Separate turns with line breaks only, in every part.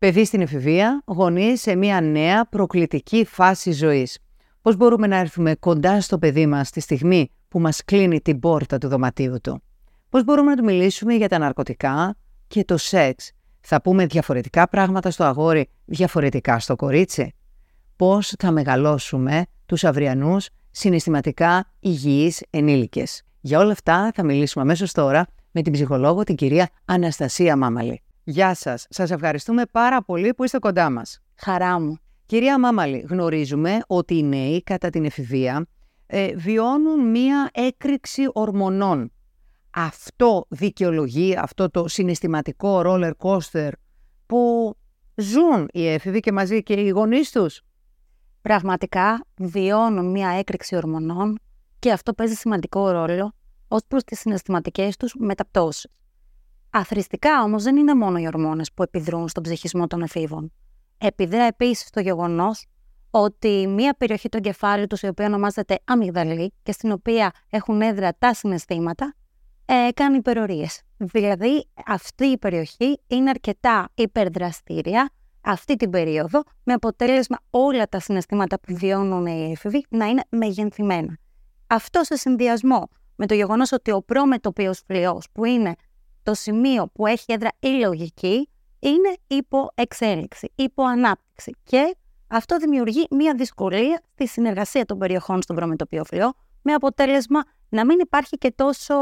Παιδί στην εφηβεία, γονείς σε μια νέα προκλητική φάση ζωής. Πώς μπορούμε να έρθουμε κοντά στο παιδί μας τη στιγμή που μας κλείνει την πόρτα του δωματίου του; Πώς μπορούμε να του μιλήσουμε για τα ναρκωτικά και το σεξ; Θα πούμε διαφορετικά πράγματα στο αγόρι, διαφορετικά στο κορίτσι; Πώς θα μεγαλώσουμε τους αυριανούς συναισθηματικά υγιείς ενήλικες; Για όλα αυτά θα μιλήσουμε αμέσως τώρα με την ψυχολόγο την κυρία Αναστασία Μάμαλη. Γεια σας. Σας ευχαριστούμε πάρα πολύ που είστε κοντά μας.
Χαρά μου.
Κυρία Μάμαλη, γνωρίζουμε ότι οι νέοι κατά την εφηβεία ε, βιώνουν μία έκρηξη ορμονών. Αυτό δικαιολογεί αυτό το συναισθηματικό roller coaster που ζουν οι έφηβοι και μαζί και οι γονείς τους.
Πραγματικά βιώνουν μία έκρηξη ορμονών και αυτό παίζει σημαντικό ρόλο ως προς τις συναισθηματικές τους μεταπτώσεις. Αθρηστικά όμως δεν είναι μόνο οι ορμόνες που επιδρούν στον ψυχισμό των εφήβων. Επιδρά επίση το γεγονός ότι μία περιοχή του εγκεφάλου τους, η οποία ονομάζεται αμυγδαλή και στην οποία έχουν έδρα τα συναισθήματα, ε, κάνει υπερορίες. Δηλαδή, αυτή η περιοχή είναι αρκετά υπερδραστήρια αυτή την περίοδο, με αποτέλεσμα όλα τα συναισθήματα που βιώνουν οι έφηβοι να είναι μεγενθυμένα. Αυτό σε συνδυασμό με το γεγονός ότι ο προμετωπίος φλοιό, που είναι το σημείο που έχει έδρα η λογική είναι υπό εξέλιξη, υπό ανάπτυξη. Και αυτό δημιουργεί μια δυσκολία στη συνεργασία των περιοχών στον προμετωπίο φλοιό, με αποτέλεσμα να μην υπάρχει και τόσο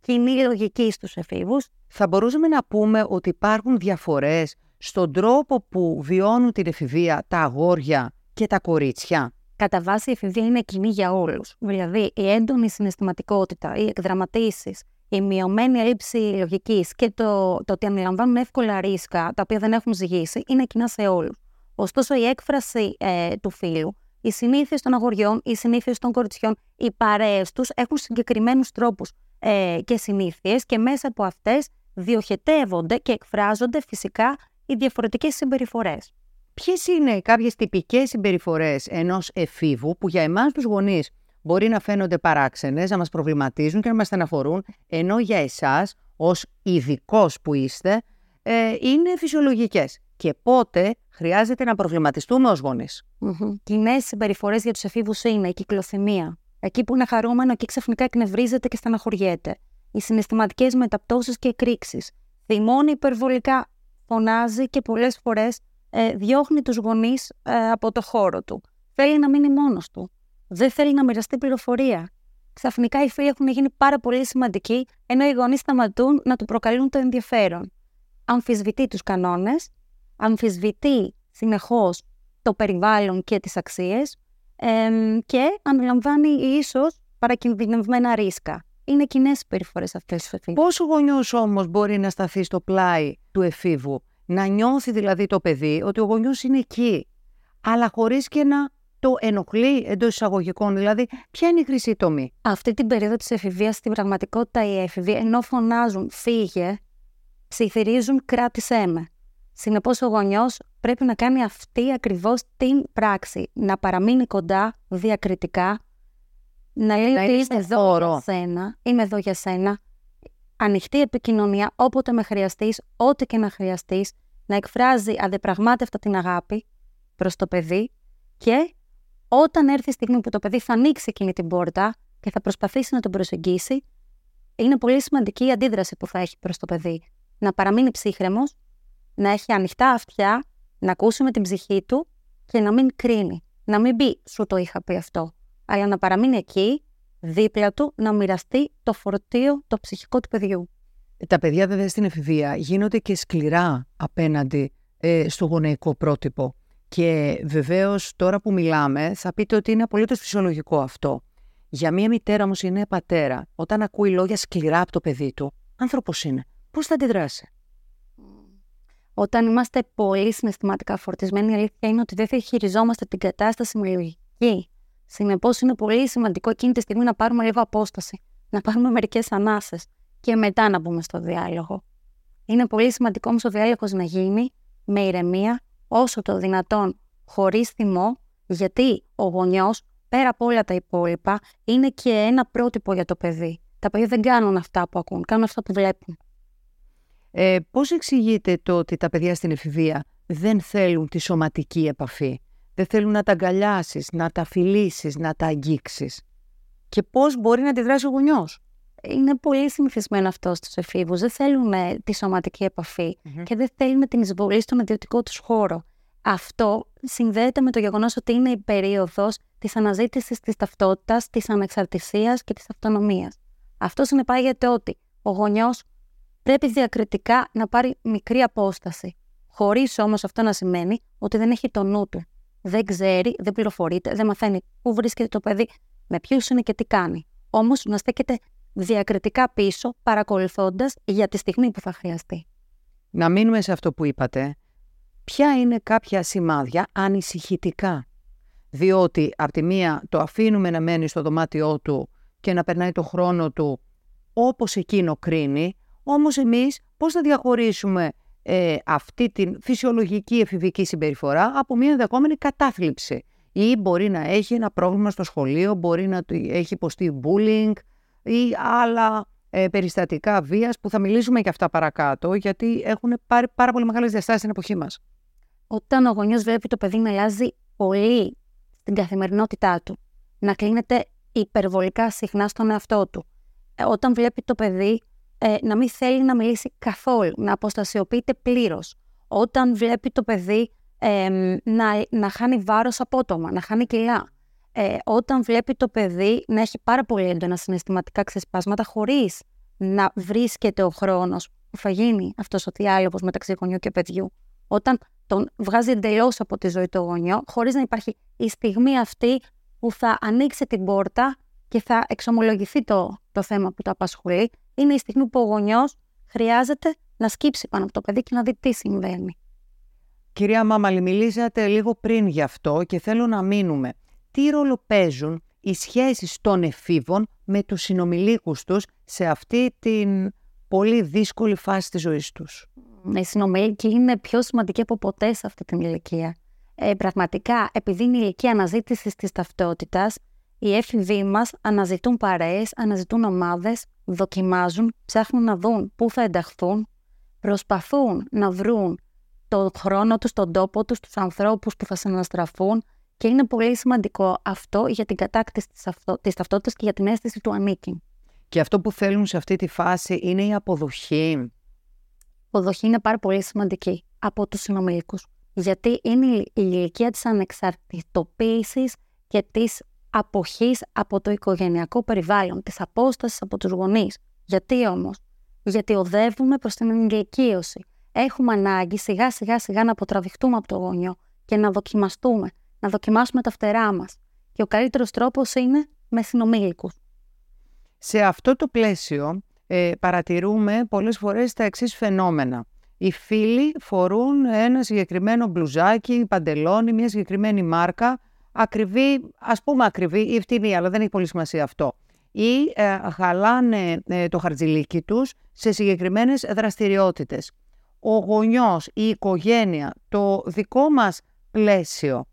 κοινή λογική στους εφήβους.
Θα μπορούσαμε να πούμε ότι υπάρχουν διαφορές στον τρόπο που βιώνουν την εφηβεία τα αγόρια και τα κορίτσια;
Κατά βάση η εφηβεία είναι κοινή για όλους. Δηλαδή η έντονη συναισθηματικότητα, οι εκδραματίσεις, η μειωμένη έλλειψη λογικής και το, το ότι αναλαμβάνουν εύκολα ρίσκα τα οποία δεν έχουν ζυγίσει είναι κοινά σε όλους. Ωστόσο, η έκφραση ε, του φίλου, οι συνήθειες των αγοριών, οι συνήθειες των κοριτσιών, οι παρέες τους έχουν συγκεκριμένους τρόπους ε, και συνήθειες και μέσα από αυτές διοχετεύονται και εκφράζονται φυσικά οι διαφορετικές συμπεριφορές.
Ποιες είναι κάποιες τυπικές συμπεριφορές ενός εφήβου που για εμάς τους γονείς μπορεί να φαίνονται παράξενες, να μας προβληματίζουν και να μας στεναχωρούν, ενώ για εσάς, ως ειδικός που είστε, ε, είναι φυσιολογικές. Και πότε χρειάζεται να προβληματιστούμε ως γονείς.
Mm-hmm. Κοινέ συμπεριφορές για τους εφήβους είναι η κυκλοθυμία. Εκεί που είναι χαρούμενο, εκεί ξαφνικά εκνευρίζεται και στεναχωριέται. Οι συναισθηματικές μεταπτώσεις και εκρήξεις. Θυμώνει υπερβολικά, φωνάζει και πολλές φορές ε, διώχνει τους γονείς ε, από το χώρο του. Θέλει να μείνει μόνος του δεν θέλει να μοιραστεί πληροφορία. Ξαφνικά οι φίλοι έχουν γίνει πάρα πολύ σημαντικοί, ενώ οι γονείς σταματούν να του προκαλούν το ενδιαφέρον. Αμφισβητεί τους κανόνες, αμφισβητεί συνεχώς το περιβάλλον και τις αξίες και αναλαμβάνει ίσως παρακινδυνευμένα ρίσκα. Είναι κοινές οι περιφορέ αυτές του εφήβου.
Πόσο γονιό όμως μπορεί να σταθεί στο πλάι του εφήβου, να νιώθει δηλαδή το παιδί ότι ο γονιός είναι εκεί, αλλά χωρίς και να το ενοχλεί εντός εισαγωγικών. Δηλαδή, ποια είναι η χρυσή τομή;
Αυτή την περίοδο της εφηβείας, στην πραγματικότητα, οι έφηβοι, ενώ φωνάζουν φύγε, ψιθυρίζουν κράτησέ με. Συνεπώς, ο γονιός πρέπει να κάνει αυτή ακριβώς την πράξη. Να παραμείνει κοντά διακριτικά, να λέει ότι είμαι εδώ για σένα, είμαι εδώ για σένα. Ανοιχτή επικοινωνία όποτε με χρειαστείς, ό,τι και να χρειαστείς, να εκφράζει αδεπραγμάτευτα την αγάπη προς το παιδί και όταν έρθει η στιγμή που το παιδί θα ανοίξει εκείνη την πόρτα και θα προσπαθήσει να τον προσεγγίσει, είναι πολύ σημαντική η αντίδραση που θα έχει προς το παιδί. Να παραμείνει ψύχρεμος, να έχει ανοιχτά αυτιά, να ακούσει με την ψυχή του και να μην κρίνει. Να μην πει σου το είχα πει αυτό, αλλά να παραμείνει εκεί, δίπλα του, να μοιραστεί το φορτίο, το ψυχικό του παιδιού.
Τα παιδιά βέβαια στην εφηβεία γίνονται και σκληρά απέναντι ε, στο γονεϊκό πρότυπο. Και βεβαίως τώρα που μιλάμε θα πείτε ότι είναι απολύτως φυσιολογικό αυτό. Για μία μητέρα όμως είναι πατέρα, όταν ακούει λόγια σκληρά από το παιδί του, άνθρωπος είναι. Πώς θα αντιδράσει;
Όταν είμαστε πολύ συναισθηματικά φορτισμένοι, η αλήθεια είναι ότι δεν θα χειριζόμαστε την κατάσταση με λογική. Συνεπώς, είναι πολύ σημαντικό εκείνη τη στιγμή να πάρουμε λίγο απόσταση, να πάρουμε μερικές ανάσες και μετά να μπούμε στο διάλογο. Είναι πολύ σημαντικό όμως ο διάλογος να γίνει με ηρεμία, όσο το δυνατόν χωρίς θυμό, γιατί ο γονιός, πέρα από όλα τα υπόλοιπα, είναι και ένα πρότυπο για το παιδί. Τα παιδιά δεν κάνουν αυτά που ακούν, κάνουν αυτά που βλέπουν.
Ε, πώς εξηγείτε το ότι τα παιδιά στην εφηβεία δεν θέλουν τη σωματική επαφή, δεν θέλουν να τα αγκαλιάσεις, να τα φιλήσεις, να τα αγγίξεις; Και πώς μπορεί να αντιδράσει ο γονιός;
Είναι πολύ συνηθισμένο αυτό στους εφήβους. Δεν θέλουν ε, τη σωματική και δεν θέλουν την εισβολή στον ιδιωτικό τους χώρο. Αυτό συνδέεται με το γεγονός ότι είναι η περίοδος της αναζήτησης της ταυτότητας, της ανεξαρτησίας και της αυτονομίας. Αυτό συνεπάγεται ότι ο γονιός πρέπει διακριτικά να πάρει μικρή απόσταση. Χωρίς όμως αυτό να σημαίνει ότι δεν έχει το νου του. Δεν ξέρει, δεν πληροφορείται, δεν μαθαίνει πού βρίσκεται το παιδί, με ποιους είναι και τι κάνει. Όμως να στέκεται διακριτικά πίσω, παρακολουθώντας για τη στιγμή που θα χρειαστεί.
Να μείνουμε σε αυτό που είπατε. Ποια είναι κάποια σημάδια ανησυχητικά; Διότι από τη μία το αφήνουμε να μένει στο δωμάτιό του και να περνάει το χρόνο του όπως εκείνο κρίνει, όμως εμείς πώς θα διαχωρίσουμε ε, αυτή την φυσιολογική εφηβική συμπεριφορά από μια ενδεχόμενη κατάθλιψη; Ή μπορεί να έχει ένα πρόβλημα στο σχολείο, μπορεί να έχει υποστεί bullying ή άλλα ε, περιστατικά βίας που θα μιλήσουμε και αυτά παρακάτω γιατί έχουν πάρει πάρα πολύ μεγάλες διαστάσεις στην εποχή μας.
Όταν ο γονιός βλέπει το παιδί να αλλάζει πολύ στην καθημερινότητά του, να κλείνεται υπερβολικά συχνά στον εαυτό του, ε, όταν βλέπει το παιδί ε, να μην θέλει να μιλήσει καθόλου, να αποστασιοποιείται πλήρως. Όταν βλέπει το παιδί να, να χάνει βάρος απότομα, να χάνει κιλά. Ε, όταν βλέπει το παιδί να έχει πάρα πολύ έντονα συναισθηματικά ξεσπάσματα χωρίς να βρίσκεται ο χρόνος που θα γίνει αυτός ο διάλογος μεταξύ γονιού και παιδιού. Όταν τον βγάζει εντελώς από τη ζωή του γονιό, χωρίς να υπάρχει η στιγμή αυτή που θα ανοίξει την πόρτα και θα εξομολογηθεί το, το θέμα που το απασχολεί, είναι η στιγμή που ο γονιός χρειάζεται να σκύψει πάνω από το παιδί και να δει τι συμβαίνει.
Κυρία Μάμαλη, μιλήσατε λίγο πριν γι' αυτό και θέλω να μείνουμε. Τι ρόλο παίζουν οι σχέσεις των εφήβων με τους συνομιλίκους τους σε αυτή την πολύ δύσκολη φάση της ζωής τους;
Οι συνομιλίκοι είναι πιο σημαντικοί από ποτέ σε αυτή την ηλικία. Ε, πραγματικά, επειδή είναι η ηλικία αναζήτησης της ταυτότητας, οι έφηβοι μας αναζητούν παρέες, αναζητούν ομάδες, δοκιμάζουν, ψάχνουν να δουν πού θα ενταχθούν, προσπαθούν να βρουν τον χρόνο τους, τον τόπο τους, τους ανθρώπους που θα συναστραφούν και είναι πολύ σημαντικό αυτό για την κατάκτηση της, αυτο... της ταυτότητας και για την αίσθηση του ανήκει.
Και αυτό που θέλουν σε αυτή τη φάση είναι η αποδοχή. Η
αποδοχή είναι πάρα πολύ σημαντική από τους συνομιλικούς. Γιατί είναι η ηλικία της ανεξαρτητοποίησης και της αποχής από το οικογενειακό περιβάλλον, της απόστασης από τους γονείς. Γιατί όμως; Γιατί οδεύουμε προς την εγκαικείωση. Έχουμε ανάγκη σιγά σιγά σιγά να αποτραβηχτούμε από το γονιό και να δοκιμαστούμε, να δοκιμάσουμε τα φτερά μας. Και ο καλύτερος τρόπος είναι με συνομήλικους.
Σε αυτό το πλαίσιο ε, παρατηρούμε πολλές φορές τα εξής φαινόμενα. Οι φίλοι φορούν ένα συγκεκριμένο μπλουζάκι, παντελόνι, μια συγκεκριμένη μάρκα ακριβή, ας πούμε ακριβή ή φτηνή, αλλά δεν έχει πολύ σημασία αυτό. Ή ε, χαλάνε ε, το χαρτζιλίκι τους σε συγκεκριμένες δραστηριότητες. Ο γονιός, η οικογένεια, το δικό μας πλαίσιο,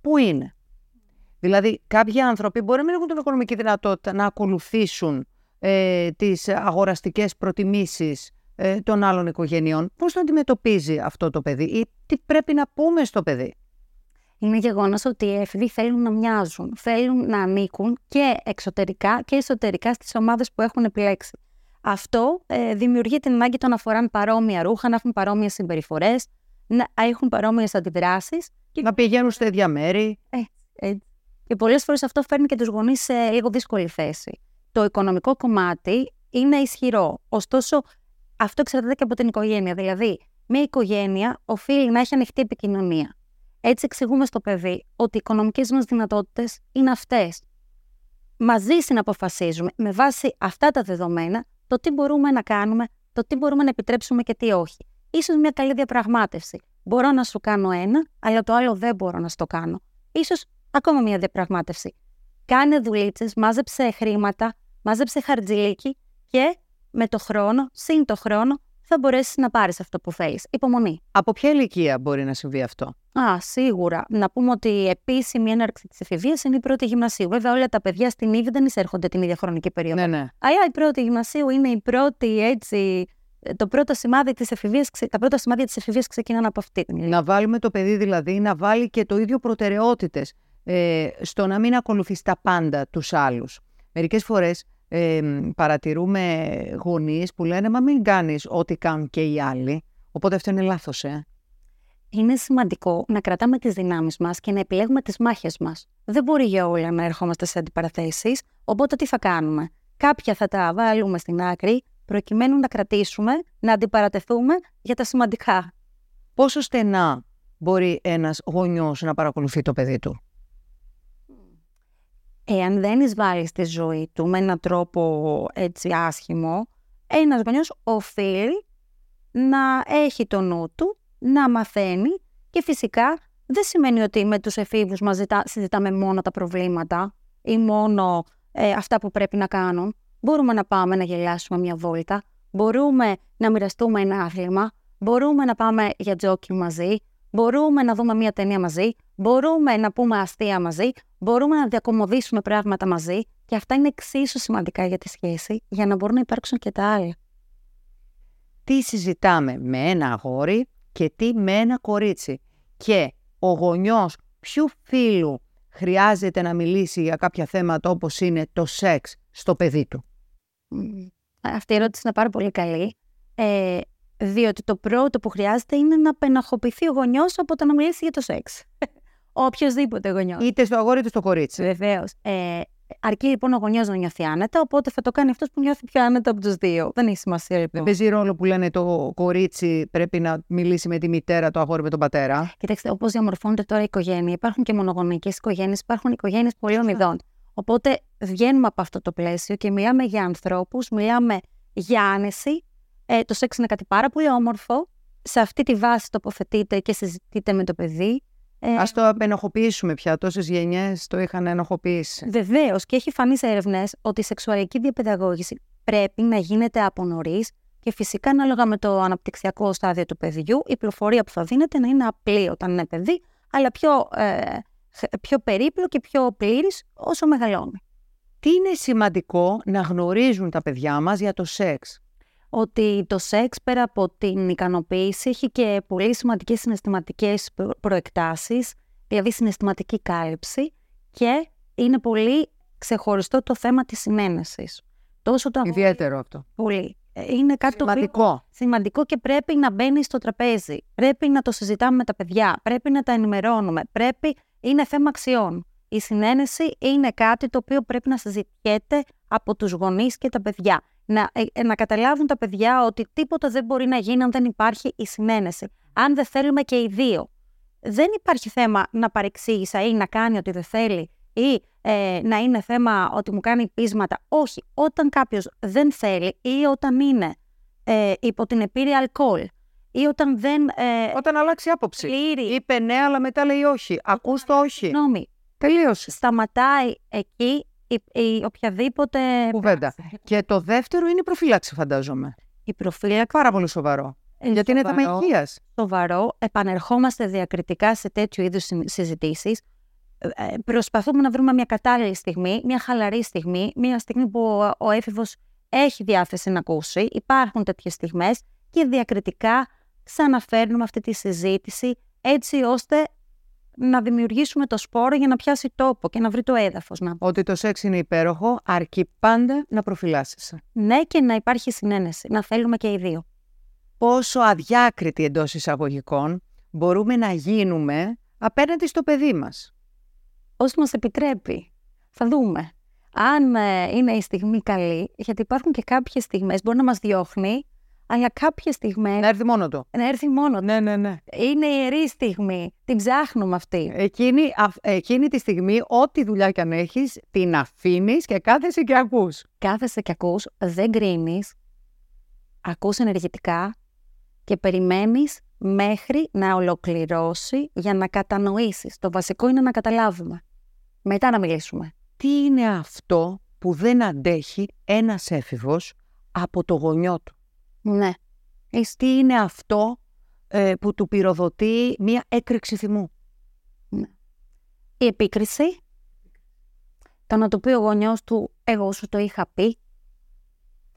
πού είναι; Δηλαδή κάποιοι άνθρωποι μπορεί να μην έχουν την οικονομική δυνατότητα να ακολουθήσουν ε, τις αγοραστικές προτιμήσεις ε, των άλλων οικογενειών. Πώς το αντιμετωπίζει αυτό το παιδί ή τι πρέπει να πούμε στο παιδί;
Είναι γεγονός ότι οι έφηβοι θέλουν να μοιάζουν, θέλουν να ανήκουν και εξωτερικά και εσωτερικά στις ομάδες που έχουν επιλέξει. Αυτό ε, δημιουργεί την ανάγκη των να φοράνε παρόμοια ρούχα, να έχουν παρόμοιες συμπεριφορές, να έχουν παρόμοιες αντιδράσεις.
Να πηγαίνουν στα ίδια μέρη.
Ε, ε, και πολλές φορές αυτό φέρνει και τους γονείς σε λίγο δύσκολη θέση. Το οικονομικό κομμάτι είναι ισχυρό. Ωστόσο, αυτό εξαρτάται και από την οικογένεια. Δηλαδή, μια οικογένεια οφείλει να έχει ανοιχτή επικοινωνία. Έτσι εξηγούμε στο παιδί ότι οι οικονομικές μας δυνατότητες είναι αυτές. Μαζί συναποφασίζουμε με βάση αυτά τα δεδομένα το τι μπορούμε να κάνουμε, το τι μπορούμε να επιτρέψουμε και τι όχι. Ίσως μια καλή διαπραγμάτευση. Μπορώ να σου κάνω ένα, αλλά το άλλο δεν μπορώ να στο κάνω. Ίσως ακόμα μια διαπραγμάτευση. Κάνε δουλίτσες, μάζεψε χρήματα, μάζεψε χαρτζιλίκι και με το χρόνο, συν το χρόνο, θα μπορέσεις να πάρεις αυτό που θέλεις. Υπομονή.
Από ποια ηλικία μπορεί να συμβεί αυτό;
Α, σίγουρα. Να πούμε ότι η επίσημη έναρξη της εφηβείας είναι η πρώτη γυμνασίου. Βέβαια, όλα τα παιδιά στην Ήβη δεν εισέρχονται την ίδια χρονική περίοδο.
Ναι, ναι.
Αλλά η πρώτη γυμνασίου είναι η πρώτη έτσι ε, το πρώτο σημάδι της εφηβείας, τα πρώτα σημάδια της εφηβείας ξεκινάνε από αυτή την
Να βάλουμε το παιδί δηλαδή να βάλει και το ίδιο προτεραιότητες ε, στο να μην ακολουθείς τα πάντα τους άλλους. Μερικές φορές ε, παρατηρούμε γονείς που λένε «Μα μην κάνεις ό,τι κάνουν και οι άλλοι». Οπότε αυτό είναι λάθος, ε.
Είναι σημαντικό να κρατάμε τις δυνάμεις μας και να επιλέγουμε τις μάχες μας. Δεν μπορεί για όλα να ερχόμαστε σε αντιπαραθέσεις, οπότε τι θα κάνουμε; Κάποια θα τα βάλουμε στην άκρη, προκειμένου να κρατήσουμε, να αντιπαρατεθούμε για τα σημαντικά.
Πόσο στενά μπορεί ένας γονιός να παρακολουθεί το παιδί του;
Εάν δεν εισβάλλει στη ζωή του με έναν τρόπο έτσι άσχημο, ένας γονιός οφείλει να έχει το νου του, να μαθαίνει και φυσικά δεν σημαίνει ότι με τους εφήβους μας συζητάμε μόνο τα προβλήματα ή μόνο ε, αυτά που πρέπει να κάνουν. Μπορούμε να πάμε να γελάσουμε μια βόλτα, μπορούμε να μοιραστούμε ένα άθλημα, μπορούμε να πάμε για τζόκι μαζί, μπορούμε να δούμε μια ταινία μαζί, μπορούμε να πούμε αστεία μαζί, μπορούμε να διακομωδήσουμε πράγματα μαζί. Και αυτά είναι εξίσου σημαντικά για τη σχέση για να μπορούν να υπάρξουν και τα άλλα.
Τι συζητάμε με ένα αγόρι και τι με ένα κορίτσι. Και ο γονιός ποιου φίλου χρειάζεται να μιλήσει για κάποια θέματα όπως είναι το σεξ στο παιδί του.
Αυτή η ερώτηση είναι πάρα πολύ καλή. Ε, διότι το πρώτο που χρειάζεται είναι να πεναχοποιηθεί ο γονιός από το να μιλήσει για το σεξ. Οποιοδήποτε γονιός.
Είτε στο αγόρι είτε στο κορίτσι.
Βεβαίως. Ε, αρκεί λοιπόν ο γονιός να νιώθει άνετα, οπότε θα το κάνει αυτός που νιώθει πιο άνετα από τους δύο. Δεν έχει σημασία λοιπόν.
Δεν παίζει ρόλο που λένε το κορίτσι πρέπει να μιλήσει με τη μητέρα, το αγόρι με τον πατέρα.
Κοιτάξτε, όπως διαμορφώνεται τώρα η οικογένεια, υπάρχουν και μονογονεϊκές οικογένειες, υπάρχουν οικογένειες πολλών ειδών. Οπότε βγαίνουμε από αυτό το πλαίσιο και μιλάμε για ανθρώπους, μιλάμε για άνεση. Ε, το σεξ είναι κάτι πάρα πολύ όμορφο. Σε αυτή τη βάση τοποθετείτε και συζητείτε με το παιδί.
Ε, Α το απενοχοποιήσουμε πια. Τόσες γενιές το είχαν ενοχοποιήσει.
Βεβαίως. Και έχει φανεί σε έρευνες ότι η σεξουαλική διαπαιδαγώγηση πρέπει να γίνεται από νωρίς και φυσικά ανάλογα με το αναπτυξιακό στάδιο του παιδιού, η πληροφορία που θα δίνεται να είναι απλή όταν είναι παιδί, αλλά πιο ε, πιο περίπλοκη και πιο πλήρης όσο μεγαλώνει.
Τι είναι σημαντικό να γνωρίζουν τα παιδιά μας για το σεξ;
Ότι το σεξ πέρα από την ικανοποίηση έχει και πολύ σημαντικές συναισθηματικές προεκτάσεις, δηλαδή συναισθηματική κάλυψη και είναι πολύ ξεχωριστό το θέμα της συνένεσης.
Τόσο το Ιδιαίτερο αυτό.
Πολύ. Ε, είναι κάτι
σημαντικό.
σημαντικό και πρέπει να μπαίνει στο τραπέζι. Πρέπει να το συζητάμε με τα παιδιά. Πρέπει να τα ενημερώνουμε. Πρέπει είναι θέμα αξιών. Η συνένεση είναι κάτι το οποίο πρέπει να συζητιέται από τους γονείς και τα παιδιά. Να, ε, ε, να καταλάβουν τα παιδιά ότι τίποτα δεν μπορεί να γίνει αν δεν υπάρχει η συνένεση. Αν δεν θέλουμε και οι δύο. Δεν υπάρχει θέμα να παρεξήγησα ή να κάνει ότι δεν θέλει ή ε, να είναι θέμα ότι μου κάνει πείσματα. Όχι, όταν κάποιος δεν θέλει ή όταν είναι ε, υπό την επίρρεια αλκοόλ ή όταν δεν. Ε,
όταν αλλάξει άποψη.
Πλήρη.
Είπε ναι, αλλά μετά λέει όχι. Ακούς το όχι.
Συγγνώμη.
Τελείωσε.
Σταματάει εκεί η, η οποιαδήποτε.
Κουβέντα. Και το δεύτερο είναι η προφύλαξη, φαντάζομαι.
Η προφύλαξη.
Πάρα πολύ σοβαρό. Ε, Γιατί είναι θέμα υγείας.
Σοβαρό. Επανερχόμαστε διακριτικά σε τέτοιου είδους συζητήσεις. Ε, ε, προσπαθούμε να βρούμε μια κατάλληλη στιγμή, μια χαλαρή στιγμή, μια στιγμή που ο, ο έφηβος έχει διάθεση να ακούσει. Υπάρχουν τέτοιες στιγμές και διακριτικά ξαναφέρνουμε αυτή τη συζήτηση έτσι ώστε να δημιουργήσουμε το σπόρο για να πιάσει τόπο και να βρει το έδαφος. Να...
Ότι το σεξ είναι υπέροχο, αρκεί πάντα να προφυλάσσεσαι.
Ναι και να υπάρχει συνένεση, να θέλουμε και οι δύο.
Πόσο αδιάκριτοι εντός εισαγωγικών μπορούμε να γίνουμε απέναντι στο παιδί μας.
Όσο μας επιτρέπει. Θα δούμε. Αν ε, είναι η στιγμή καλή, γιατί υπάρχουν και κάποιες στιγμές, μπορεί να μας διώχνει αλλά κάποια στιγμή.
Να έρθει μόνο του.
Να έρθει μόνο του.
Ναι, ναι, ναι.
Είναι ιερή στιγμή. Την ψάχνουμε αυτή.
Εκείνη, εκείνη τη στιγμή, ό,τι δουλειά κι αν έχεις, την αφήνεις και κάθεσαι και ακούς.
Κάθεσαι και ακούς, δεν κρίνεις. Ακούς ενεργητικά και περιμένεις μέχρι να ολοκληρώσει για να κατανοήσεις. Το βασικό είναι να καταλάβουμε. Μετά να μιλήσουμε.
Τι είναι αυτό που δεν αντέχει ένας έφηβος από το γονιό του;
Ναι.
Τι είναι αυτό ε, που του πυροδοτεί μία έκρηξη θυμού;
Ναι. Η επίκριση. Το να του πει ο γονιός του, εγώ σου το είχα πει.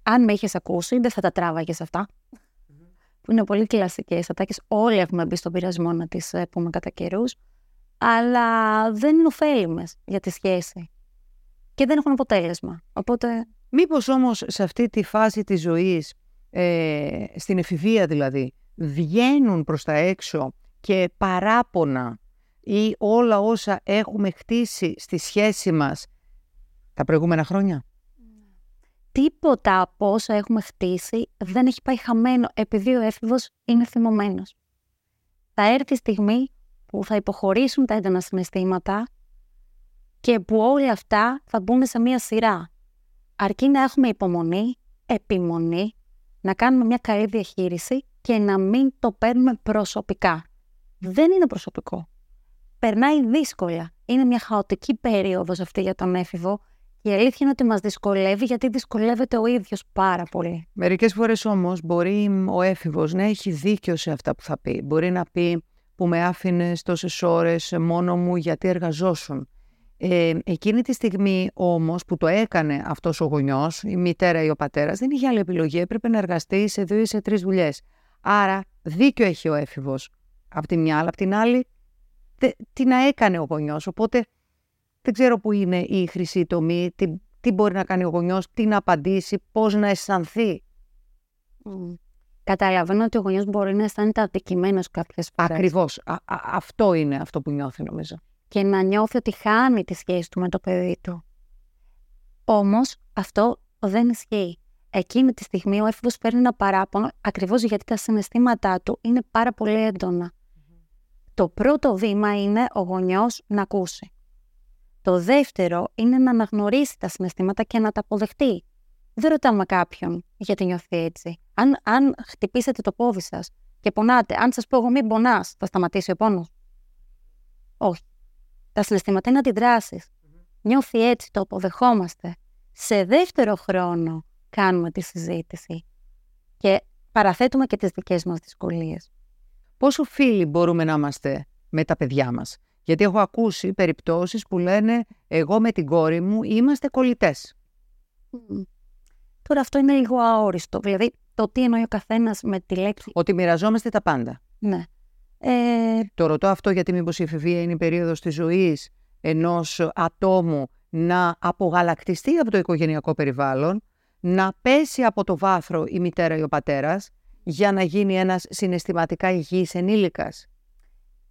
αν με είχες ακούσει, δεν θα τα τράβαγες αυτά. Που είναι πολύ κλασικές ατάκες. Όλοι έχουμε μπει στον πειρασμό να τις ε, πούμε κατά καιρούς. Αλλά δεν είναι ωφέλιμες για τη σχέση. Και δεν έχουν αποτέλεσμα. Οπότε.
Μήπως όμως σε αυτή τη φάση της ζωής, ε, στην εφηβεία δηλαδή, βγαίνουν προς τα έξω και παράπονα ή όλα όσα έχουμε χτίσει στη σχέση μας τα προηγούμενα χρόνια;
Τίποτα από όσα έχουμε χτίσει δεν έχει πάει χαμένο επειδή ο έφηβος είναι θυμωμένος. Θα έρθει η στιγμή που θα υποχωρήσουν τα έντονα συναισθήματα και που όλα αυτά θα μπουν σε μία σειρά. Αρκεί να έχουμε υπομονή, επιμονή, να κάνουμε μια καλή διαχείριση και να μην το παίρνουμε προσωπικά. Δεν είναι προσωπικό. Περνάει δύσκολα. Είναι μια χαοτική περίοδος αυτή για τον έφηβο η αλήθεια είναι ότι μας δυσκολεύει γιατί δυσκολεύεται ο ίδιος πάρα πολύ.
Μερικές φορές όμως μπορεί ο έφηβος να έχει δίκιο σε αυτά που θα πει. Μπορεί να πει που με άφηνες τόσες ώρες μόνο μου γιατί εργαζόσουν. Ε, εκείνη τη στιγμή όμως που το έκανε αυτός ο γονιός, η μητέρα ή ο πατέρας, δεν είχε άλλη επιλογή. Έπρεπε να εργαστεί σε δύο ή σε τρεις δουλειές. Άρα δίκιο έχει ο έφηβος. Απ' τη μια, αλλά απ' την άλλη τι να έκανε ο γονιός. Οπότε δεν ξέρω πού είναι η χρυσή τομή, τι, τι μπορεί να κάνει ο γονιός, τι να απαντήσει, πώς να αισθανθεί.
Mm. Καταλαβαίνω ότι ο γονιός μπορεί να αισθάνεται αδικημένος κάποιες φορές.
Ακριβώς. αυτό είναι αυτό που νιώθει νομίζω.
Και να νιώθει ότι χάνει τη σχέση του με το παιδί του. Όμως αυτό δεν ισχύει. Εκείνη τη στιγμή ο έφηβος παίρνει ένα παράπονο ακριβώς γιατί τα συναισθήματά του είναι πάρα πολύ Το πρώτο βήμα είναι ο γονιός να ακούσει. Το δεύτερο είναι να αναγνωρίσει τα συναισθήματα και να τα αποδεχτεί. Δεν ρωτάμε κάποιον γιατί νιώθει έτσι. Αν, αν χτυπήσετε το πόδι σας και πονάτε, αν σας πω εγώ μην πονάς, θα σταματήσει ο πόνος. Όχι. Τα συναισθήματα είναι αντιδράσεις. Νιώθει έτσι, το αποδεχόμαστε. Σε δεύτερο χρόνο κάνουμε τη συζήτηση και παραθέτουμε και τις δικές μας δυσκολίες.
Πόσο φίλοι μπορούμε να είμαστε με τα παιδιά μας; Γιατί έχω ακούσει περιπτώσεις που λένε εγώ με την κόρη μου είμαστε κολλητές.
Τώρα αυτό είναι λίγο αόριστο. Δηλαδή το τι εννοεί ο καθένας με τη λέξη.
Ότι μοιραζόμαστε τα πάντα.
Ναι. Ε...
Το ρωτώ αυτό γιατί μήπως η εφηβεία είναι η περίοδος της ζωής ενός ατόμου να απογαλακτιστεί από το οικογενειακό περιβάλλον, να πέσει από το βάθρο η μητέρα ή ο πατέρας για να γίνει ένας συναισθηματικά υγιής ενήλικας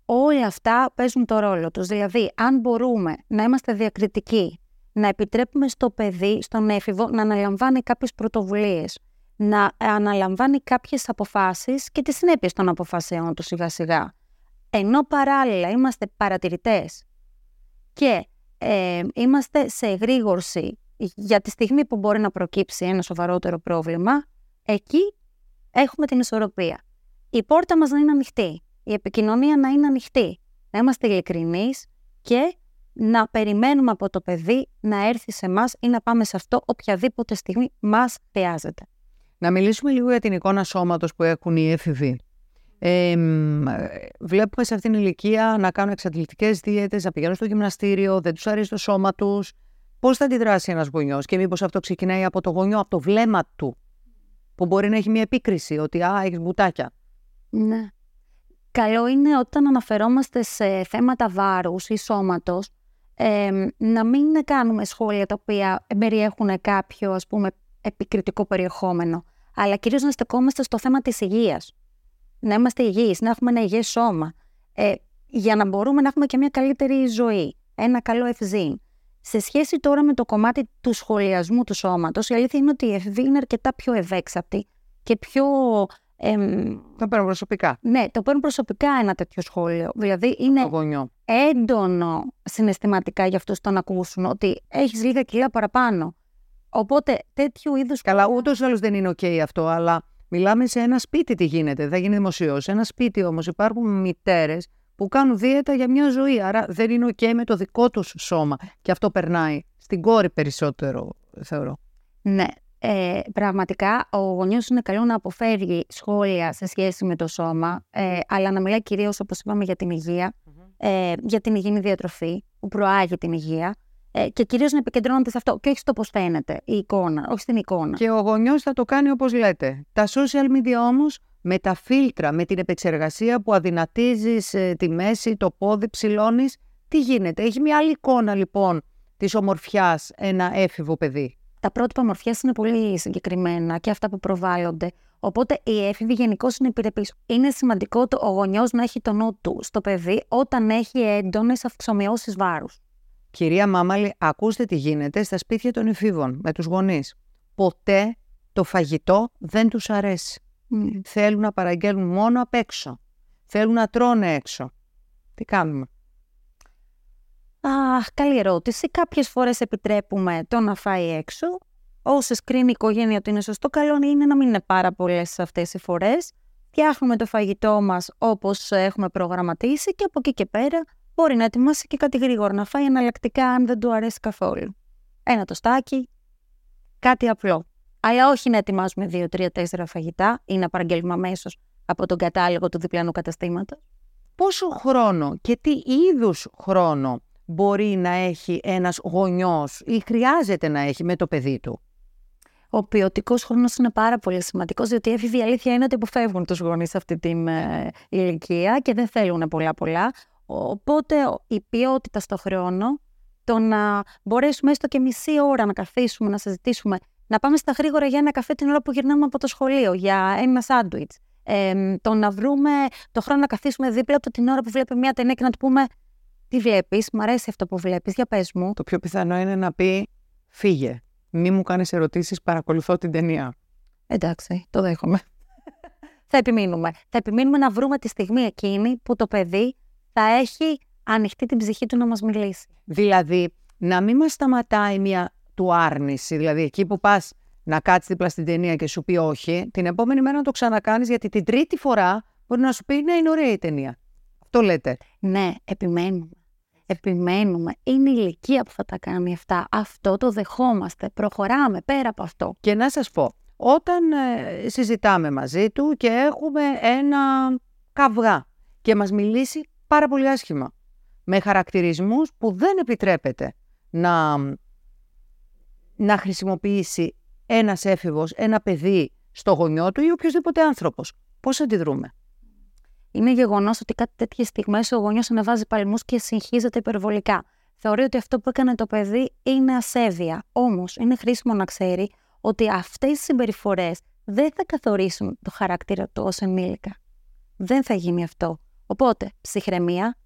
όλα αυτά παίζουν το ρόλο τους. Δηλαδή, αν μπορούμε να είμαστε διακριτικοί, να επιτρέπουμε στο παιδί, στον έφηβο, να αναλαμβάνει κάποιες πρωτοβουλίες, να αναλαμβάνει κάποιες αποφάσεις και τις συνέπειες των αποφάσεων του σιγά σιγά. Ενώ παράλληλα είμαστε παρατηρητές και ε, είμαστε σε εγρήγορση για τη στιγμή που μπορεί να προκύψει ένα σοβαρότερο πρόβλημα, εκεί έχουμε την ισορροπία. Η πόρτα μας να είναι ανοιχτή η επικοινωνία να είναι ανοιχτή. Να είμαστε ειλικρινείς και να περιμένουμε από το παιδί να έρθει σε εμά ή να πάμε σε αυτό οποιαδήποτε στιγμή μας χρειάζεται.
Να μιλήσουμε λίγο για την εικόνα σώματος που έχουν οι έφηβοι. Ε, βλέπουμε σε αυτήν την ηλικία να κάνουν εξαντλητικές δίαιτες, να πηγαίνουν στο γυμναστήριο, δεν τους αρέσει το σώμα τους. Πώς θα αντιδράσει ένας γονιός, και μήπως αυτό ξεκινάει από το γονιό, από το βλέμμα του, που μπορεί να έχει μια επίκριση ότι Α, έχεις μπουτάκια.
Ναι. Καλό είναι όταν αναφερόμαστε σε θέματα βάρους ή σώματος να μην κάνουμε σχόλια τα οποία περιέχουν κάποιο ας πούμε επικριτικό περιεχόμενο αλλά κυρίως να στεκόμαστε στο θέμα της υγείας. Να είμαστε υγιείς, να έχουμε ένα υγιές σώμα ε, για να μπορούμε να έχουμε και μια καλύτερη ζωή, ένα καλό ευζήν. Σε σχέση τώρα με το κομμάτι του σχολιασμού του σώματος, η αλήθεια είναι ότι η ευβή είναι αρκετά πιο ευέξαπτη και πιο
το παίρνουν προσωπικά.
Ναι, το παίρνουν προσωπικά ένα τέτοιο σχόλιο. Δηλαδή είναι έντονο συναισθηματικά για αυτούς το να ακούσουν ότι έχεις λίγα κιλά παραπάνω. Οπότε τέτοιου είδους.
Καλά, ούτως ή άλλως δεν είναι OK αυτό, αλλά μιλάμε σε ένα σπίτι τι γίνεται. Θα γίνει δημοσίως. Σε ένα σπίτι όμως υπάρχουν μητέρες που κάνουν δίαιτα για μια ζωή. Άρα δεν είναι OK με το δικό τους σώμα. Και αυτό περνάει στην κόρη περισσότερο, θεωρώ.
Ναι, ε, πραγματικά ο γονιός είναι καλό να αποφέρει σχόλια σε σχέση με το σώμα, ε, αλλά να μιλάει κυρίως όπως είπαμε για την υγεια ε, για την υγιεινή διατροφή που προάγει την υγεία, Ε, και κυρίως να επικεντρώνονται σε αυτό και όχι στο πώς φαίνεται η εικόνα, όχι στην εικόνα.
Και ο γονιός θα το κάνει όπως λέτε. Τα social media όμως με τα φίλτρα, με την επεξεργασία που αδυνατίζεις ε, τη μέση, το πόδι, ψηλώνεις. Τι γίνεται; Έχει μια άλλη εικόνα λοιπόν της ομορφιάς ένα έφηβο παιδί.
Τα πρότυπα ομορφιάς είναι πολύ συγκεκριμένα και αυτά που προβάλλονται. Οπότε η έφηβη γενικώς είναι επιρρεπή. Είναι σημαντικό το, ο γονιός να έχει το νου του στο παιδί όταν έχει έντονες αυξομοιώσεις βάρους.
Κυρία Μάμαλη, ακούστε τι γίνεται στα σπίτια των εφήβων με τους γονείς. Ποτέ το φαγητό δεν τους αρέσει. Θέλουν να παραγγέλνουν μόνο απ' έξω. Θέλουν να τρώνε έξω. Τι κάνουμε;
Αχ, καλή ερώτηση. Κάποιες φορές επιτρέπουμε το να φάει έξω. Όσες κρίνει η οικογένεια ότι είναι σωστό, καλό είναι να μην είναι πάρα πολλές αυτές οι φορές. Φτιάχνουμε το φαγητό μας όπως έχουμε προγραμματίσει και από εκεί και πέρα μπορεί να ετοιμάσει και κάτι γρήγορο να φάει εναλλακτικά αν δεν του αρέσει καθόλου. Ένα τοστάκι, κάτι απλό. Αλλά όχι να ετοιμάζουμε δύο, τρία, τέσσερα φαγητά ή να παραγγέλνουμε αμέσως από τον κατάλογο του διπλανού καταστήματος.
Πόσο χρόνο και τι είδους χρόνο μπορεί να έχει ένας γονιός ή χρειάζεται να έχει με το παιδί του;
Ο ποιοτικός χρόνος είναι πάρα πολύ σημαντικός, διότι η έφηβη αλήθεια είναι ότι αποφεύγουν τους γονείς σε αυτή την ε, ηλικία και δεν θέλουν πολλά-πολλά. Οπότε η ποιότητα στο χρόνο, το να μπορέσουμε έστω και μισή ώρα να καθίσουμε, να συζητήσουμε, να πάμε στα γρήγορα για ένα καφέ την ώρα που γυρνάμε από το σχολείο, για ένα σάντουιτς. Ε, το να βρούμε το χρόνο να καθίσουμε δίπλα από την ώρα που βλέπει μια ταινία και να του πούμε Τι βλέπεις, Μ' αρέσει αυτό που βλέπεις, για πες μου.
Το πιο πιθανό είναι να πει Φύγε. Μη μου κάνεις ερωτήσεις, παρακολουθώ την ταινία.
Εντάξει, το δέχομαι. θα επιμείνουμε. Θα επιμείνουμε να βρούμε τη στιγμή εκείνη που το παιδί θα έχει ανοιχτή την ψυχή του να μας μιλήσει.
Δηλαδή, να μην μας σταματάει μια του άρνηση. Δηλαδή, εκεί που πας να κάτσεις δίπλα στην ταινία και σου πει όχι, την επόμενη μέρα να το ξανακάνεις, γιατί την τρίτη φορά μπορεί να σου πει ναι, είναι ωραία η ταινία. Αυτό λέτε.
Ναι, επιμένουμε. Επιμένουμε. Είναι η ηλικία που θα τα κάνει αυτά. Αυτό το δεχόμαστε. Προχωράμε πέρα από αυτό.
Και να σας πω, όταν ε, συζητάμε μαζί του και έχουμε ένα καυγά και μας μιλήσει πάρα πολύ άσχημα. Με χαρακτηρισμούς που δεν επιτρέπεται να, να χρησιμοποιήσει ένας έφηβος, ένα παιδί στο γονιό του ή οποιοδήποτε άνθρωπος. Πώς αντιδρούμε;
Είναι γεγονός ότι κάτι τέτοιες στιγμές ο γονιός ανεβάζει παλμούς και συγχύζεται υπερβολικά. Θεωρεί ότι αυτό που έκανε το παιδί είναι ασέβεια. Όμως είναι χρήσιμο να ξέρει ότι αυτές οι συμπεριφορές δεν θα καθορίσουν το χαρακτήρα του ως ενήλικα. Δεν θα γίνει αυτό. Οπότε, ψυχραιμία.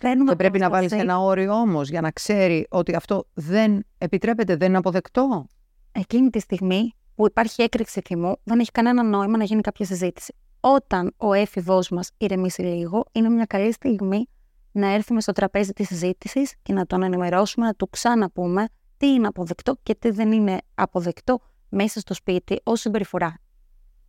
Δεν πρέπει να βάλεις ένα όριο όμως για να ξέρει ότι αυτό δεν επιτρέπεται, δεν είναι αποδεκτό.
Εκείνη τη στιγμή που υπάρχει έκρηξη θυμού, δεν έχει κανένα νόημα να γίνει κάποια συζήτηση. Όταν ο έφηβός μας ηρεμήσει λίγο, είναι μια καλή στιγμή να έρθουμε στο τραπέζι της συζήτησης και να τον ενημερώσουμε, να του ξαναπούμε τι είναι αποδεκτό και τι δεν είναι αποδεκτό μέσα στο σπίτι ως συμπεριφορά.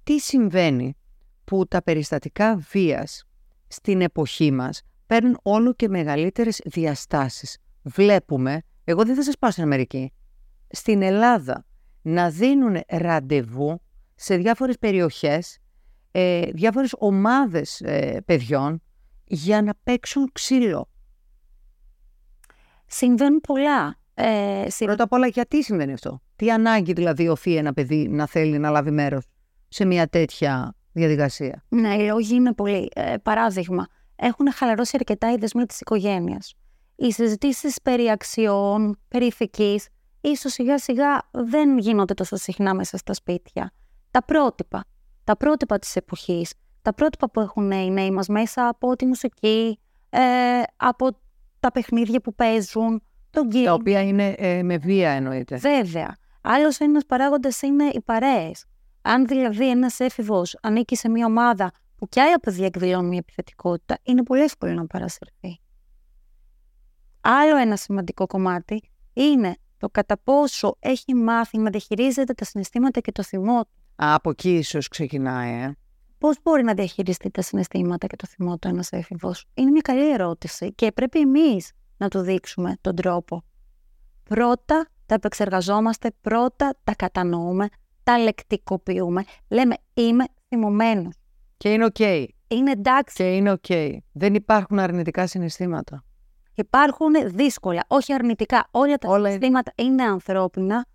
Τι συμβαίνει που τα περιστατικά βίας στην εποχή μας παίρνουν όλο και μεγαλύτερες διαστάσεις. Βλέπουμε, εγώ δεν θα σας πάω στην Αμερική, στην Ελλάδα να δίνουν ραντεβού σε διάφορες περιοχές, ε, διάφορες ομάδες ε, παιδιών για να παίξουν ξύλο.
Συμβαίνουν πολλά.
Ε, Πρώτα απ' όλα γιατί συμβαίνει αυτό; Τι ανάγκη δηλαδή οθεί ένα παιδί να θέλει να λάβει μέρος σε μια τέτοια διαδικασία.
Ναι, οι λόγοι είναι πολύ. Ε, παράδειγμα, έχουν χαλαρώσει αρκετά οι δεσμοί της οικογένειας. Οι συζητήσεις περί αξιών, περί ηθικής, ίσως σιγά σιγά δεν γίνονται τόσο συχνά μέσα στα σπίτια. Τα πρότυπα. Τα πρότυπα της εποχής. Τα πρότυπα που έχουν οι νέοι μας μέσα από τη μουσική, ε, από τα παιχνίδια που παίζουν, τον
Τα οποία είναι ε, με βία εννοείται.
Βέβαια. Άλλος ένας παράγοντας είναι οι παρέες. Αν δηλαδή ένας έφηβος ανήκει σε μια ομάδα που και άλλα παιδιά εκδηλώνουν μια επιθετικότητα, είναι πολύ εύκολο να παρασυρθεί. Άλλο ένα σημαντικό κομμάτι είναι το κατά πόσο έχει μάθει να διαχειρίζεται τα συναισθήματα και το θυμό του.
Από εκεί ίσως ξεκινάει, ε.
Πώς μπορεί να διαχειριστεί τα συναισθήματα και το θυμό του ένας έφηβος, Είναι μια καλή ερώτηση και πρέπει εμείς να του δείξουμε τον τρόπο. Πρώτα τα επεξεργαζόμαστε, πρώτα τα κατανοούμε, τα λεκτικοποιούμε. Λέμε είμαι θυμωμένος.
Και είναι οκ.
Είναι εντάξει.
Και είναι οκ. Δεν υπάρχουν αρνητικά συναισθήματα.
Υπάρχουν δύσκολα, όχι αρνητικά. Όλα τα
Όλα-
συναισθήματα είναι ανθρώπινα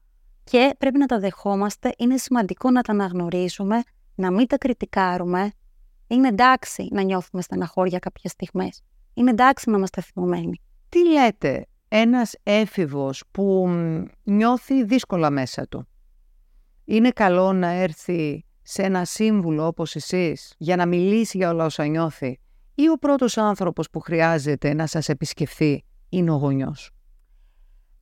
και πρέπει να τα δεχόμαστε. Είναι σημαντικό να τα αναγνωρίσουμε, να μην τα κριτικάρουμε. Είναι εντάξει να νιώθουμε στεναχώρια κάποιες στιγμές. Είναι εντάξει να είμαστε θυμωμένοι.
Τι λέτε, ένας έφηβος που μ, νιώθει δύσκολα μέσα του, είναι καλό να έρθει σε ένα σύμβουλο όπως εσείς για να μιλήσει για όλα όσα νιώθει ή ο πρώτος άνθρωπος που χρειάζεται να σας επισκεφθεί είναι ο γονιός;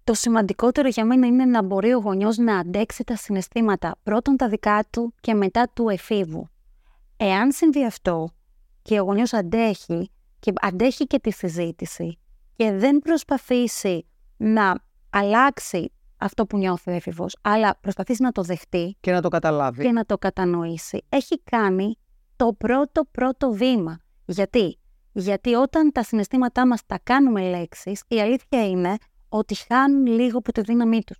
Το σημαντικότερο για μένα είναι να μπορεί ο γονιός να αντέξει τα συναισθήματα πρώτον τα δικά του και μετά του εφήβου. Εάν συμβεί αυτό και ο γονιός αντέχει και αντέχει και τη συζήτηση και δεν προσπαθήσει να αλλάξει αυτό που νιώθει ο έφηβος, αλλά προσπαθήσει να το δεχτεί
Και να το καταλάβει.
και να το κατανοήσει, έχει κάνει το πρώτο πρώτο βήμα. Γιατί; Γιατί όταν τα συναισθήματά μας τα κάνουμε λέξεις, η αλήθεια είναι ότι χάνουν λίγο από τη δύναμή τους.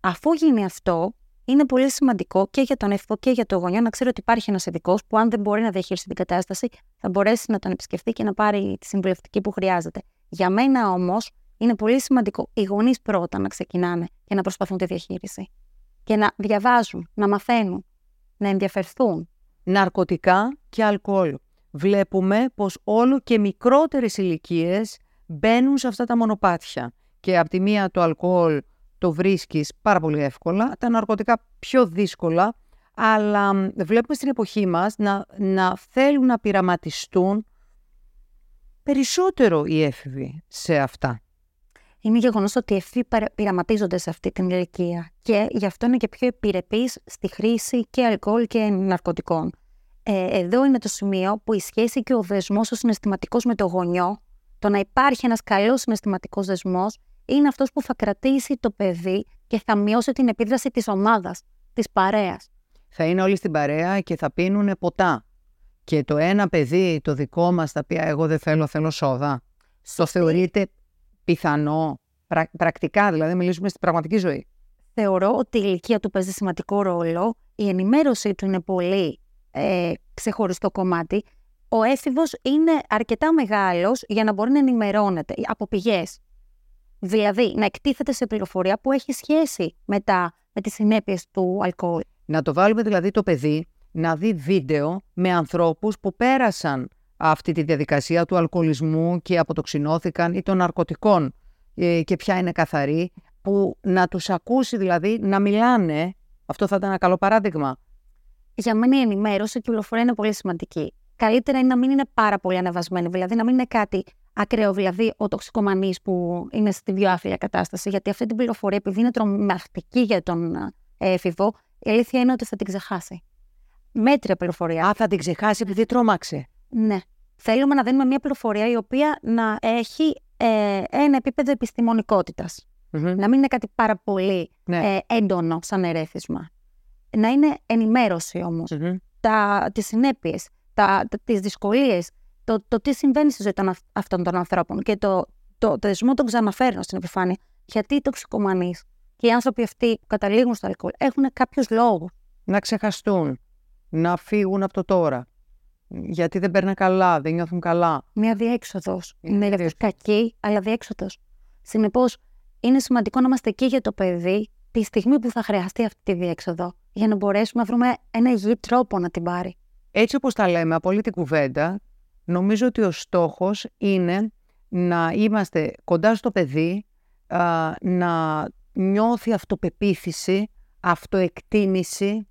Αφού γίνει αυτό, είναι πολύ σημαντικό και για τον έφηβο και για το γονιό να ξέρει ότι υπάρχει ένας ειδικός που, αν δεν μπορεί να διαχειριστεί την κατάσταση, θα μπορέσει να τον επισκεφτεί και να πάρει τη συμβουλευτική που χρειάζεται. Για μένα όμως, είναι πολύ σημαντικό οι γονείς πρώτα να ξεκινάνε και να προσπαθούν τη διαχείριση. Και να διαβάζουν, να μαθαίνουν, να ενδιαφερθούν.
Ναρκωτικά και αλκοόλ. Βλέπουμε πως όλο και μικρότερες ηλικίες μπαίνουν σε αυτά τα μονοπάτια. Και από τη μία το αλκοόλ το βρίσκεις πάρα πολύ εύκολα, τα ναρκωτικά πιο δύσκολα, αλλά μ, βλέπουμε στην εποχή μας να, να θέλουν να πειραματιστούν περισσότερο οι έφηβοι σε αυτά.
Είναι γεγονός ότι οι ευθύ πειραματίζονται σε αυτή την ηλικία και γι' αυτό είναι και πιο επιρρεπείς στη χρήση και αλκοόλ και ναρκωτικών. Ε, εδώ είναι το σημείο που η σχέση και ο δεσμός ο συναισθηματικός με το γονιό, το να υπάρχει ένας καλός συναισθηματικός δεσμός, είναι αυτός που θα κρατήσει το παιδί και θα μειώσει την επίδραση της ομάδας, της παρέας.
Θα είναι όλοι στην παρέα και θα πίνουν ποτά. Και το ένα παιδί, το δικό μας, θα πει «Α, εγώ δεν θέλω, θέλω σόδα. Το θεωρείτε πιθανό, πρα- πρακτικά δηλαδή, μιλήσουμε στην πραγματική ζωή.
θεωρώ ότι η ηλικία του παίζει σημαντικό ρόλο. Η ενημέρωσή του είναι πολύ ε, ξεχωριστό κομμάτι. Ο έφηβος είναι αρκετά μεγάλος για να μπορεί να ενημερώνεται από πηγές. Δηλαδή, να εκτίθεται σε πληροφορία που έχει σχέση με, τα, με τις συνέπειες του αλκοόλ.
Να το βάλουμε δηλαδή το παιδί να δει βίντεο με ανθρώπους που πέρασαν αυτή τη διαδικασία του αλκοολισμού και αποτοξινώθηκαν ή των ναρκωτικών ε, και ποια είναι καθαρή, που να τους ακούσει δηλαδή να μιλάνε, αυτό θα ήταν ένα καλό παράδειγμα.
Για μένα η ενημέρωση και η πληροφορία είναι πολύ σημαντική. Καλύτερα είναι να μην είναι πάρα πολύ ανεβασμένη, δηλαδή να μην είναι κάτι ακραίο, δηλαδή ο τοξικομανής που είναι στη βιοάφιλια κατάσταση, γιατί αυτή την πληροφορία, επειδή είναι τρομακτική για τον ε, έφηβο, η αλήθεια είναι ότι θα την ξεχάσει. Μέτρια πληροφορία.
Α, θα την ξεχάσει επειδή τρόμαξε.
Ναι. Θέλουμε να δίνουμε μια πληροφορία η οποία να έχει ε, ένα επίπεδο επιστημονικότητας.
Μμμ.
Να μην είναι κάτι πάρα πολύ
Ναι.
ε, έντονο σαν ερέθισμα. Να είναι ενημέρωση όμως.
Μμμ.
Τα, τις συνέπειες, τα, τα, τις δυσκολίες, το, το τι συμβαίνει στη ζωή των, αυ- αυτών των ανθρώπων και το, το, το δεσμό τον ξαναφέρνω στην επιφάνεια. Γιατί οι τοξικομανείς και οι άνθρωποι αυτοί που καταλήγουν στο αλκοόλ έχουν κάποιους λόγους.
να ξεχαστούν, να φύγουν από το τώρα. Γιατί δεν παίρνουν καλά, δεν νιώθουν καλά.
Μια διέξοδος.
Είναι
Είναι
διέξοδος.
κακή, αλλά διέξοδος. Συνεπώς, είναι σημαντικό να είμαστε εκεί για το παιδί τη στιγμή που θα χρειαστεί αυτή τη διέξοδο, για να μπορέσουμε να βρούμε ένα υγιή τρόπο να την πάρει.
Έτσι όπως τα λέμε από όλη την κουβέντα, νομίζω ότι ο στόχος είναι να είμαστε κοντά στο παιδί, α, να νιώθει αυτοπεποίθηση, αυτοεκτίμηση,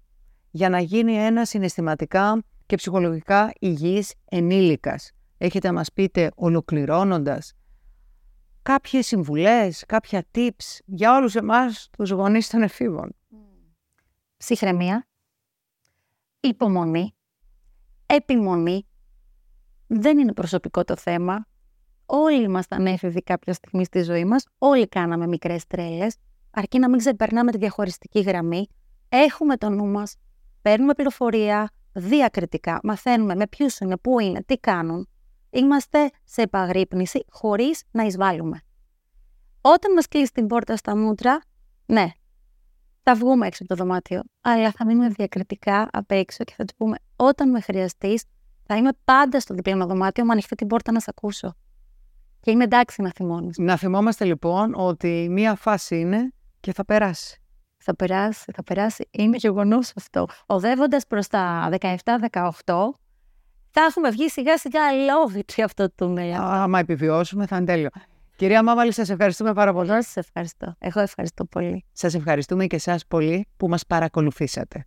για να γίνει ένας συναισθηματικά και ψυχολογικά υγιής ενήλικας. Έχετε να μας πείτε ολοκληρώνοντας κάποιες συμβουλές, κάποια tips για όλους εμάς τους γονείς των εφήβων.
Ψυχραιμία, υπομονή, επιμονή. Δεν είναι προσωπικό το θέμα. Όλοι ήμασταν έφηβοι κάποια στιγμή στη ζωή μας. Όλοι κάναμε μικρές τρέλες. Αρκεί να μην ξεπερνάμε τη διαχωριστική γραμμή. Έχουμε το νου μας. Παίρνουμε πληροφορία διακριτικά. Μαθαίνουμε με ποιους είναι, πού είναι, τι κάνουν. Είμαστε σε επαγρύπνηση χωρίς να εισβάλλουμε. Όταν μας κλείσει την πόρτα στα μούτρα, ναι, θα βγούμε έξω από το δωμάτιο, αλλά θα μείνουμε διακριτικά απ' έξω και θα του πούμε: Όταν με χρειαστείς, θα είμαι πάντα στο διπλανό δωμάτιο, μου ανοιχτεί την πόρτα να σε ακούσω. Και είναι εντάξει να θυμώνεις.
Να θυμόμαστε λοιπόν ότι μία φάση είναι και θα περάσει.
Θα περάσει, θα περάσει. Είναι γεγονός αυτό. Οδεύοντας προς τα 17-18, θα έχουμε βγει σιγά σιγά λόβιτ για αυτό το τούνελ.
Άμα επιβιώσουμε, θα είναι τέλειο. Κυρία Μάβαλη, σας ευχαριστούμε πάρα πολύ.
Εγώ σας ευχαριστώ. Εγώ ευχαριστώ πολύ.
Σας ευχαριστούμε και εσάς πολύ που μας παρακολουθήσατε.